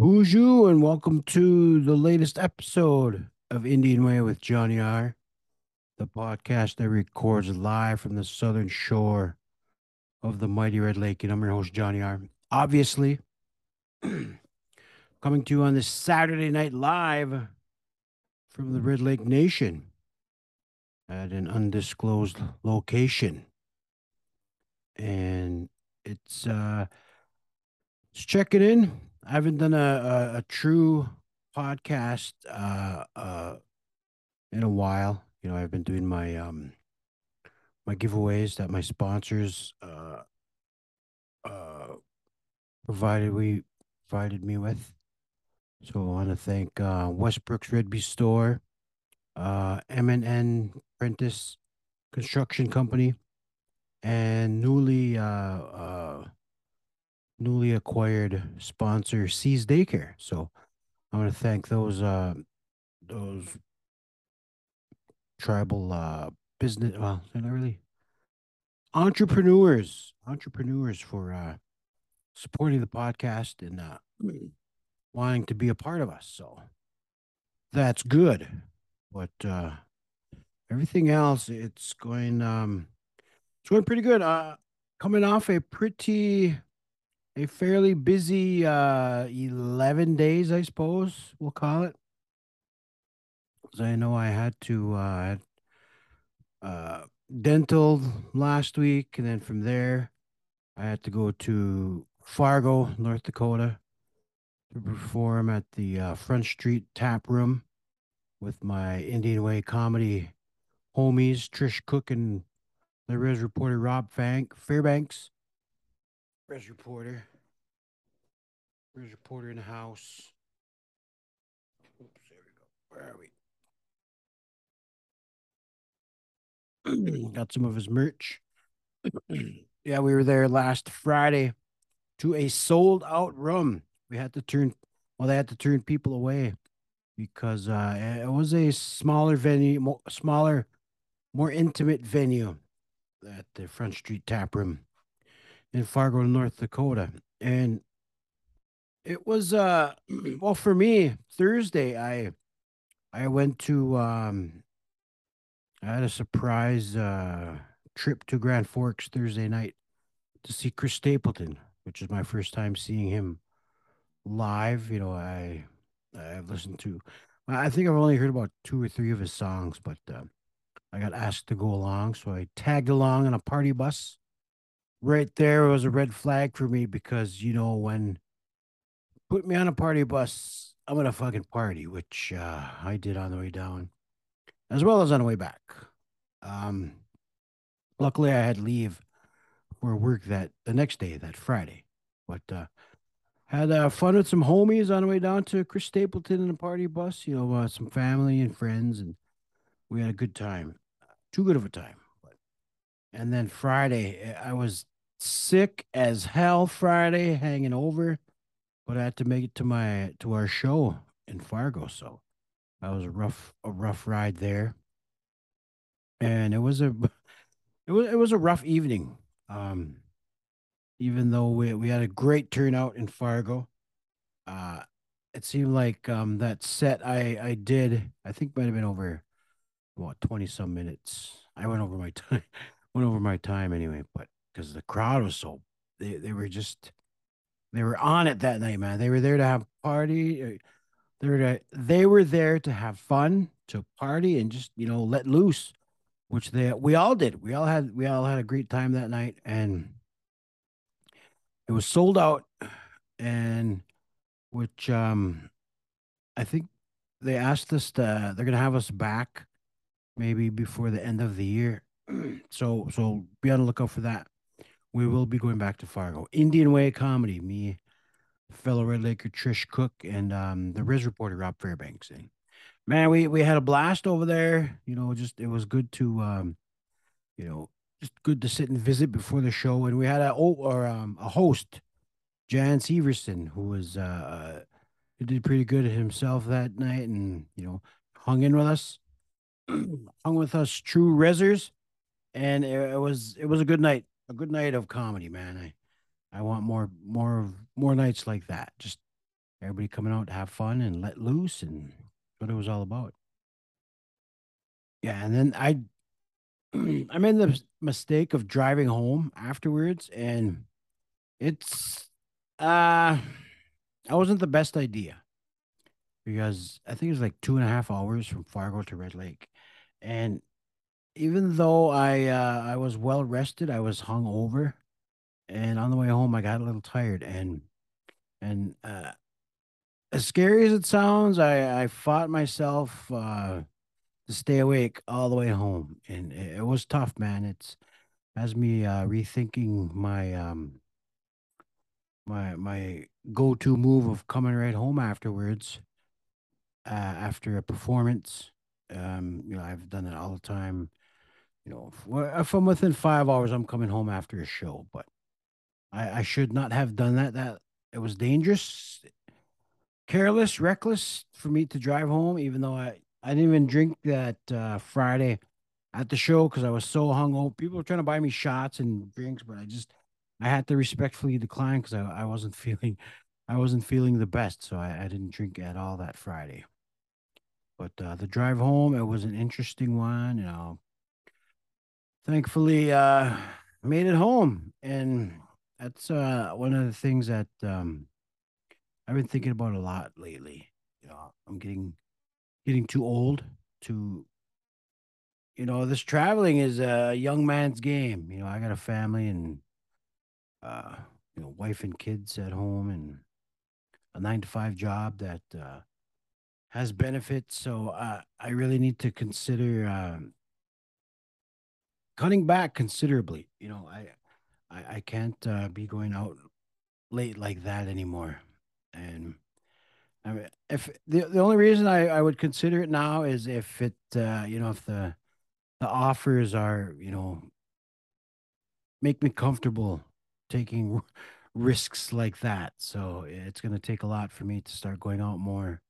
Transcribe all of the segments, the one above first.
Bonjour and welcome to the latest episode of Indian Way with Johnny R, the podcast that records live from the southern shore of the mighty Red Lake. And I'm your host, Johnny R. Obviously, coming to you on this Saturday night live from the Red Lake Nation at an undisclosed location. And it's uh just checking in. I haven't done a, a, a true podcast uh uh in a while. You know, I've been doing my um my giveaways that my sponsors uh uh provided we provided me with. So I want to thank uh Westbrook's Redby Store, uh M&N Prentice Construction Company, and newly uh uh newly acquired sponsor Seas Daycare. So I want to thank those uh those tribal uh business well they're not really entrepreneurs entrepreneurs for uh supporting the podcast and uh wanting to be a part of us. So that's good. But uh everything else it's going um it's going pretty good. Uh coming off a pretty a fairly busy uh 11 days i suppose we'll call it. 'Cause i know i had to uh uh dental last week and then from there i had to go to fargo north dakota to perform at the uh, front street tap room with my indian way comedy homies trish cook and the res reporter rob Fank, fairbanks. Res reporter res reporter in the house oops there we go where are we got some of his merch. yeah, we were there last Friday to a sold out room. We had to turn, well, they had to turn people away because uh, it was a smaller venue, mo- smaller, more intimate venue at the Front Street Tap Room in Fargo, North Dakota. And it was, uh, well, for me, Thursday, I, I went to, um, I had a surprise uh, trip to Grand Forks Thursday night to see Chris Stapleton, which is my first time seeing him live. You know, I I've listened to, I think I've only heard about two or three of his songs, but uh, I got asked to go along, so I tagged along on a party bus. Right there was a red flag for me because you know when put me on a party bus, I'm gonna fucking party, which uh, I did on the way down as well as on the way back. Um, luckily, I had leave for work that the next day, that Friday, but uh, had uh, fun with some homies on the way down to Chris Stapleton in the party bus. You know, uh, some family and friends, and we had a good time. Too good of a time. But and then Friday, I was sick as hell. Friday, hanging over, but I had to make it to my to our show in Fargo. So that was a rough a rough ride there. And it was a it was it was a rough evening. Um even though we we had a great turnout in Fargo. Uh it seemed like um that set I I did I think might have been over what 20 some minutes. I went over my time went over my time anyway, but because the crowd was so they they were just they were on it that night, man. They were there to have party. uh, They were to, they were there to have fun, to party, and just you know let loose, which they we all did. We all had we all had a great time that night, and it was sold out, and which um I think they asked us to they're gonna have us back maybe before the end of the year. so so be on the lookout for that. We will be going back to Fargo. Indian Way Comedy, me, fellow Red Laker Trish Cook, and um the res reporter Rob Fairbanks. And man, we we had a blast over there. You know, just it was good to um, you know, just good to sit and visit before the show. And we had a oh or um a host, Jan Severson, who was uh uh, he did pretty good himself that night and you know, hung in with us, hung with us true resers. And it was it was a good night, a good night of comedy, man. I I want more more more nights like that. Just everybody coming out to have fun and let loose, and what it was all about. Yeah, and then I I made the mistake of driving home afterwards, and it's uh, I wasn't the best idea because I think it was like two and a half hours from Fargo to Red Lake, and even though I uh, I was well rested, I was hung over, and on the way home I got a little tired, and and uh, as scary as it sounds, I I fought myself uh, to stay awake all the way home, and it, it was tough, man. It's has me uh, rethinking my um my my go-to move of coming right home afterwards uh, after a performance. Um, you know, I've done it all the time. You know, if I'm within five hours, I'm coming home after a show, but I, I should not have done that. That it was dangerous, careless, reckless for me to drive home, even though I, I didn't even drink that uh, Friday at the show because I was so hungover. People were trying to buy me shots and drinks, but I just I had to respectfully decline because I, I wasn't feeling I wasn't feeling the best, so I, I didn't drink at all that Friday. But uh, the drive home, it was an interesting one. You know, thankfully, uh, made it home, and that's uh, one of the things that um, I've been thinking about a lot lately. You know, I'm getting getting too old to, you know, this traveling is a young man's game. You know, I got a family and uh, you know, wife and kids at home and a nine to five job that uh, has benefits. So uh, I really need to consider um, cutting back considerably. You know, I I, I can't uh, be going out late like that anymore. And I mean, if the the only reason I, I would consider it now is if it uh, you know if the the offers are you know make me comfortable taking risks like that. So it's going to take a lot for me to start going out more.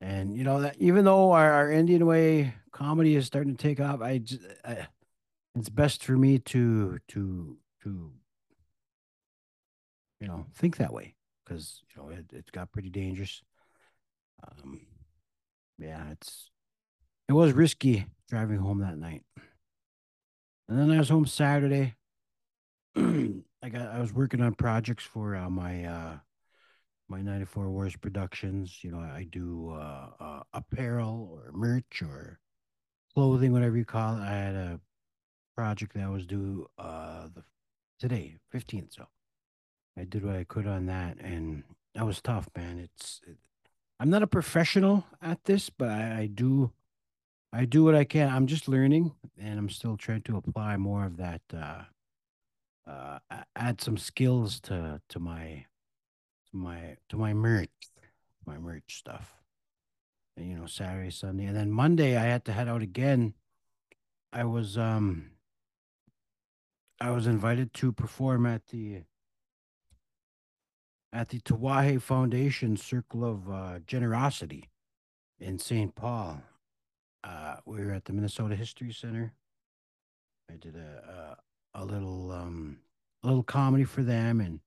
And you know that even though our, our Indian way comedy is starting to take off, I, just, I it's best for me to to to you know think that way because you know it it got pretty dangerous. Um, yeah, it's it was risky driving home that night. And then I was home Saturday. I got I was working on projects for uh, my uh my 94 Wars Productions. You know, I do uh, uh apparel or merch or clothing, whatever you call it. I had a project that was due uh the today, 15th. So I did what I could on that and that was tough, man. It's it, I'm not a professional at this, but I, I do I do what I can. I'm just learning and I'm still trying to apply more of that uh uh add some skills to to my to my to my merch, my merch stuff. And, you know, Saturday, Sunday, and then Monday I had to head out again. I was um I was invited to perform at the at the Tiwahe Foundation Circle of uh, Generosity in St. Paul. Uh, we were at the Minnesota History Center. I did a a, a little um a little comedy for them, and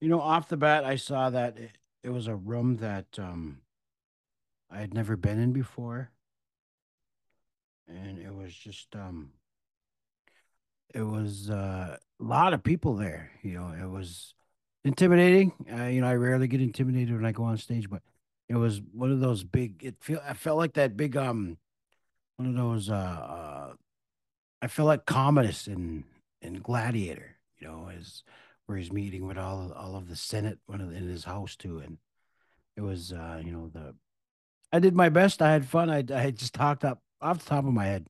you know, off the bat, I saw that it, it was a room that um I had never been in before, and it was just um it was uh, a lot of people there. You know, it was intimidating. Uh, you know, I rarely get intimidated when I go on stage, but it was one of those big. It feel I felt like that big um one of those uh, uh I felt like Commodus in in Gladiator. You know, as where he's meeting with all all of the Senate one of the, in his house too, and it was uh you know the I did my best. I had fun. I I just talked up off the top of my head.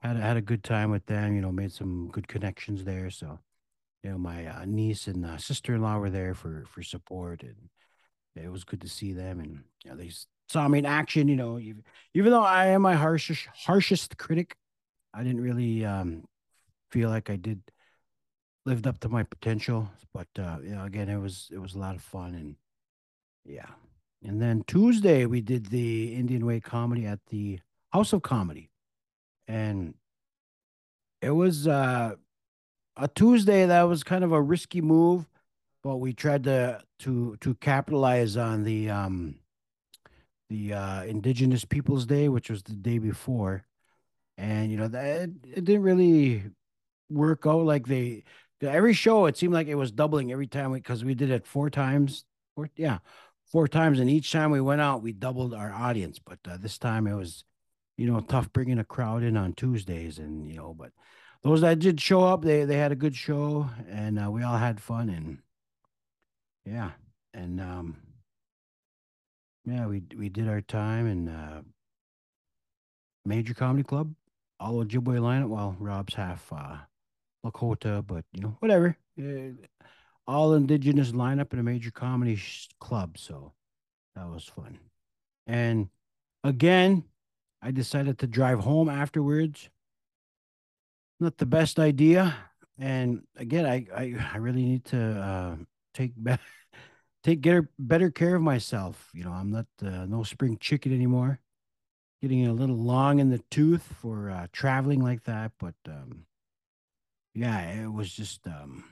Had had a good time with them. You know, made some good connections there. So you know, my uh, niece and uh, sister-in-law were there for for support, and it was good to see them. And you know, they saw me in action. You know, even, even though I am my harshest harshest critic, I didn't really um, feel like I did lived up to my potential. But uh, you know, again, it was it was a lot of fun, and yeah. And then Tuesday we did the Indian Way comedy at the House of Comedy, and it was uh, a Tuesday that was kind of a risky move but we tried to to to capitalize on the um the uh Indigenous Peoples Day, which was the day before, and you know that it didn't really work out like they every show it seemed like it was doubling every time because we, we, did it four times four yeah four times and each time we went out we doubled our audience. But uh, this time it was you know tough bringing a crowd in on tuesdays and you know but those that did show up they they had a good show and uh, we all had fun and yeah and um yeah we we did our time and uh major comedy club all Ojibwe lineup well rob's half uh Lakota, but you know, whatever. Uh, all indigenous lineup in a major comedy sh- club. So that was fun. And again, I decided to drive home afterwards. Not the best idea. And again, I I, I really need to uh, take back take get better care of myself. You know, I'm not uh, no spring chicken anymore. Getting a little long in the tooth for uh, traveling like that, but um, yeah, it was just um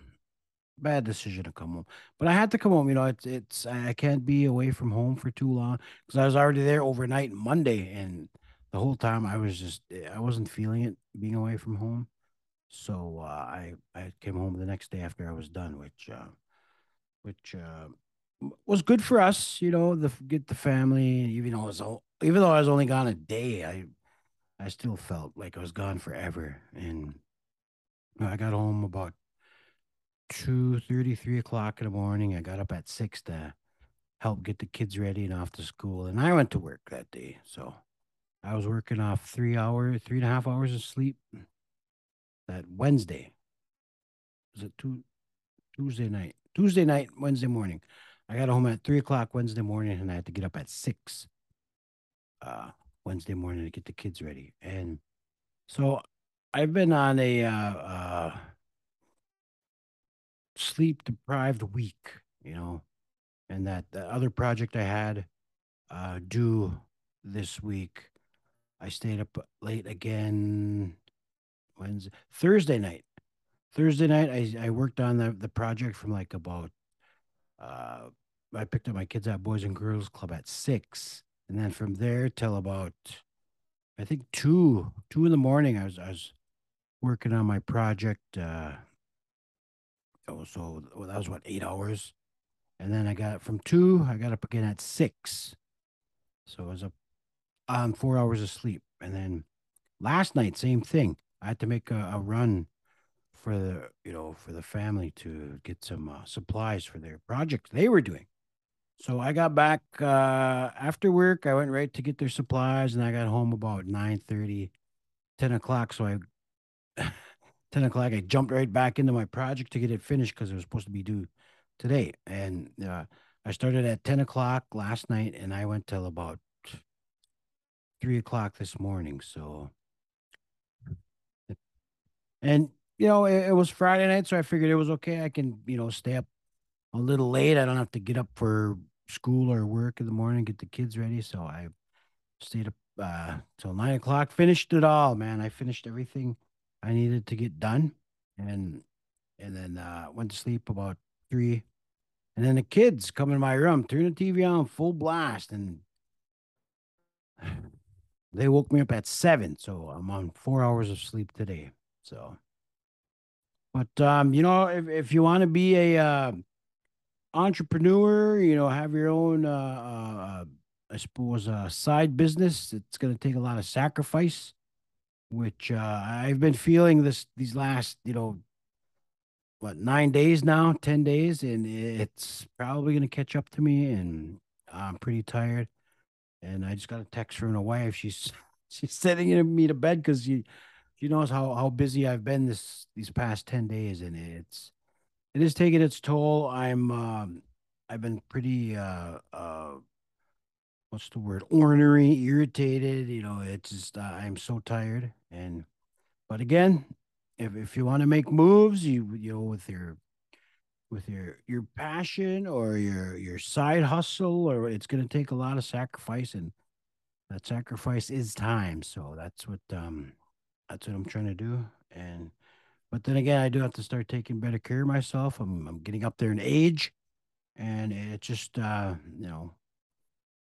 bad decision to come home. But I had to come home. You know, it's it's I can't be away from home for too long because I was already there overnight Monday, and the whole time I was just eh, I wasn't feeling it being away from home. So uh, I I came home the next day after I was done, which uh, which uh, was good for us. You know, the get the family. Even though I was even though I was only gone a day, I I still felt like I was gone forever, and I got home about two thirty, three o'clock in the morning. I got up at six to help get the kids ready and off to school. And I went to work that day. So I was working off three hours, three and a half hours of sleep that Wednesday. Was it two, Tuesday night? Tuesday night, Wednesday morning. I got home at three o'clock Wednesday morning and I had to get up at six uh Wednesday morning to get the kids ready. And so I've been on a uh, uh, sleep deprived week, you know, and that the other project I had uh, due this week, I stayed up late again. Wednesday, Thursday night. Thursday night, I, I worked on the, the project from like about, uh, I picked up my kids at Boys and Girls Club at six. And then from there till about, I think two, two in the morning, I was, I was working on my project. Uh, oh, so well, that was what eight hours, and then I got from two. I got up again at six, so I was up on four hours of sleep. And then last night, same thing. I had to make a, a run for the you know for the family to get some uh, supplies for their project they were doing. So I got back uh, after work. I went right to get their supplies, and I got home about 9 30, 10 o'clock. So I 10 o'clock, I jumped right back into my project to get it finished because it was supposed to be due today. And uh, I started at 10 o'clock last night and I went till about three o'clock this morning. So, and you know, it, it, was Friday night, so I figured it was okay. I can, you know, stay up a little late. I don't have to get up for school or work in the morning, get the kids ready. So I stayed up uh, till nine o'clock, finished it all, man. I finished everything I needed to get done, and and then uh, went to sleep about three, and then the kids come in my room, turn the TV on full blast, and they woke me up at seven, so I'm on four hours of sleep today. So, but um, you know, if if you want to be a uh, entrepreneur, you know, have your own uh, uh I suppose uh side business, it's going to take a lot of sacrifice which uh, I've been feeling this these last, you know, what nine days now, ten days, and it's probably gonna catch up to me, and I'm pretty tired. And I just got a text from my wife. She's she's sending me to bed because she she knows how how busy I've been this these past ten days, and it's it is taking its toll. I'm um, I've been pretty uh uh what's the word ornery irritated you know it's just uh, i'm so tired and but again if, if you want to make moves you you know with your with your your passion or your your side hustle or it's going to take a lot of sacrifice and that sacrifice is time so that's what um that's what i'm trying to do and But then again, I do have to start taking better care of myself. I'm I'm getting up there in age, and it's just uh, you know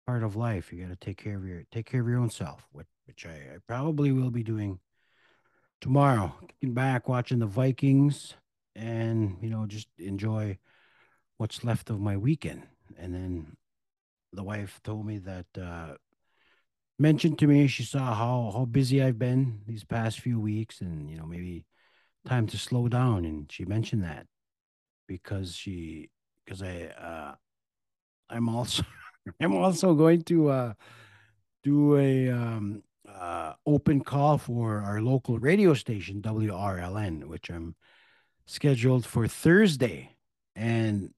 part of life. You got to take care of your take care of your own self, which which I, I probably will be doing tomorrow. Getting back, watching the Vikings, and you know just enjoy what's left of my weekend. And then the wife told me that uh, mentioned to me she saw how how busy I've been these past few weeks, and you know maybe time to slow down. And she mentioned that because she because I uh, I'm also I'm also going to uh, do a um, uh, open call for our local radio station WRLN, which I'm scheduled for Thursday, and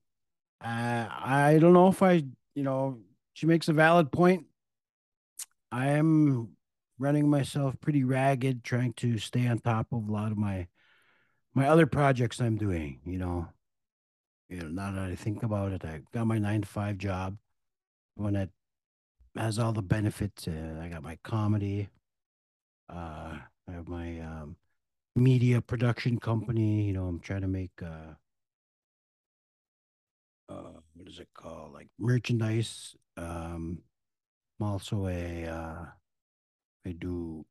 I don't know if I you know she makes a valid point. I am running myself pretty ragged, trying to stay on top of a lot of my my other projects I'm doing. You know, you know. Now that I think about it, I got my nine to five job, one that has all the benefits. Uh, I got my comedy. Uh, I have my um, media production company. You know, I'm trying to make uh, uh, what is it called? Like merchandise. Um, I'm also a uh, I do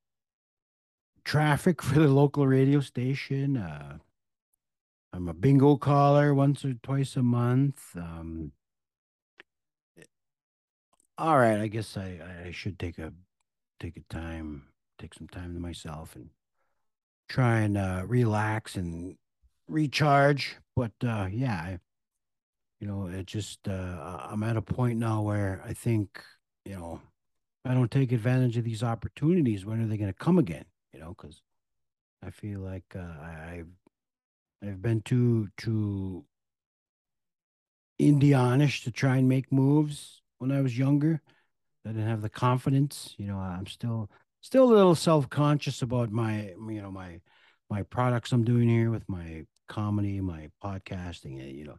traffic for the local radio station. Uh, I'm a bingo caller once or twice a month. Um, all right, I guess I, I should take a take a time, take some time to myself and try and uh, relax and recharge. But uh, yeah, I, you know, it just uh, I'm at a point now where I think you know I don't take advantage of these opportunities, when are they going to come again? You know, because I feel like uh, I, I've I've been too too Indianish to try and make moves when I was younger. I didn't have the confidence. You know, I'm still still a little self conscious about my you know my my products I'm doing here with my comedy, my podcasting. And you know,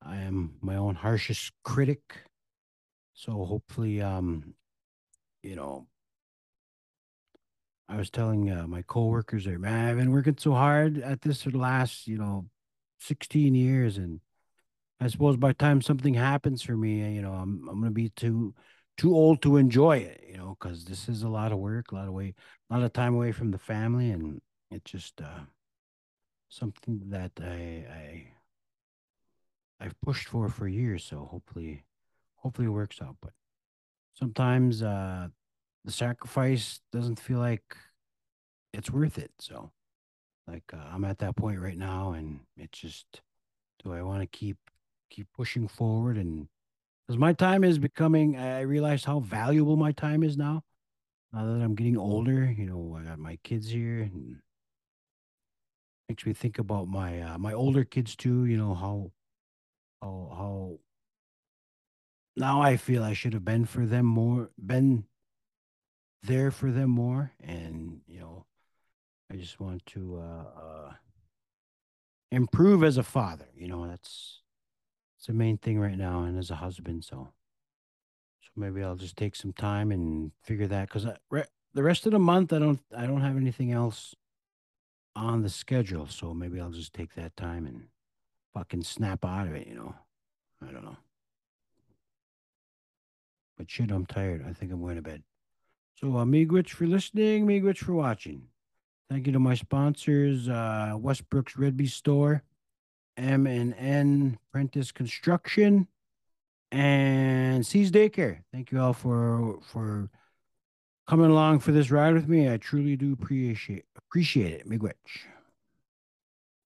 I am my own harshest critic. So hopefully, um, you know, I was telling uh, my coworkers there, man, I've been working so hard at this for the last, you know, 16 years. And I suppose by the time something happens for me, you know, I'm, I'm to be too, too old to enjoy it, you know, because this is a lot of work, a lot of way, a lot of time away from the family. And it's just uh, something that I, I, I've pushed for for years. So hopefully, hopefully it works out. But sometimes, uh, the sacrifice doesn't feel like it's worth it. So, like, uh, I'm at that point right now, and it's just, do I want to keep keep pushing forward? And because my time is becoming, I realize how valuable my time is now. Now that I'm getting older, you know, I got my kids here, and makes me think about my uh, my older kids too. You know how how how now I feel I should have been for them more, been there for them more. And, you know, I just want to uh, uh, improve as a father. You know, that's, it's the main thing right now. And as a husband, so. So maybe I'll just take some time and figure that because re- the rest of the month I don't I don't have anything else on the schedule. So maybe I'll just take that time and fucking snap out of it. You know, I don't know. But shit, I'm tired. I think I'm going to bed. So, uh, Miigwech for listening, Miigwech for watching. Thank you to my sponsors, uh, Westbrook's Redby Store, M and N Prentice Construction, and C's Daycare. Thank you all for for coming along for this ride with me. I truly do appreciate appreciate it. Miigwech.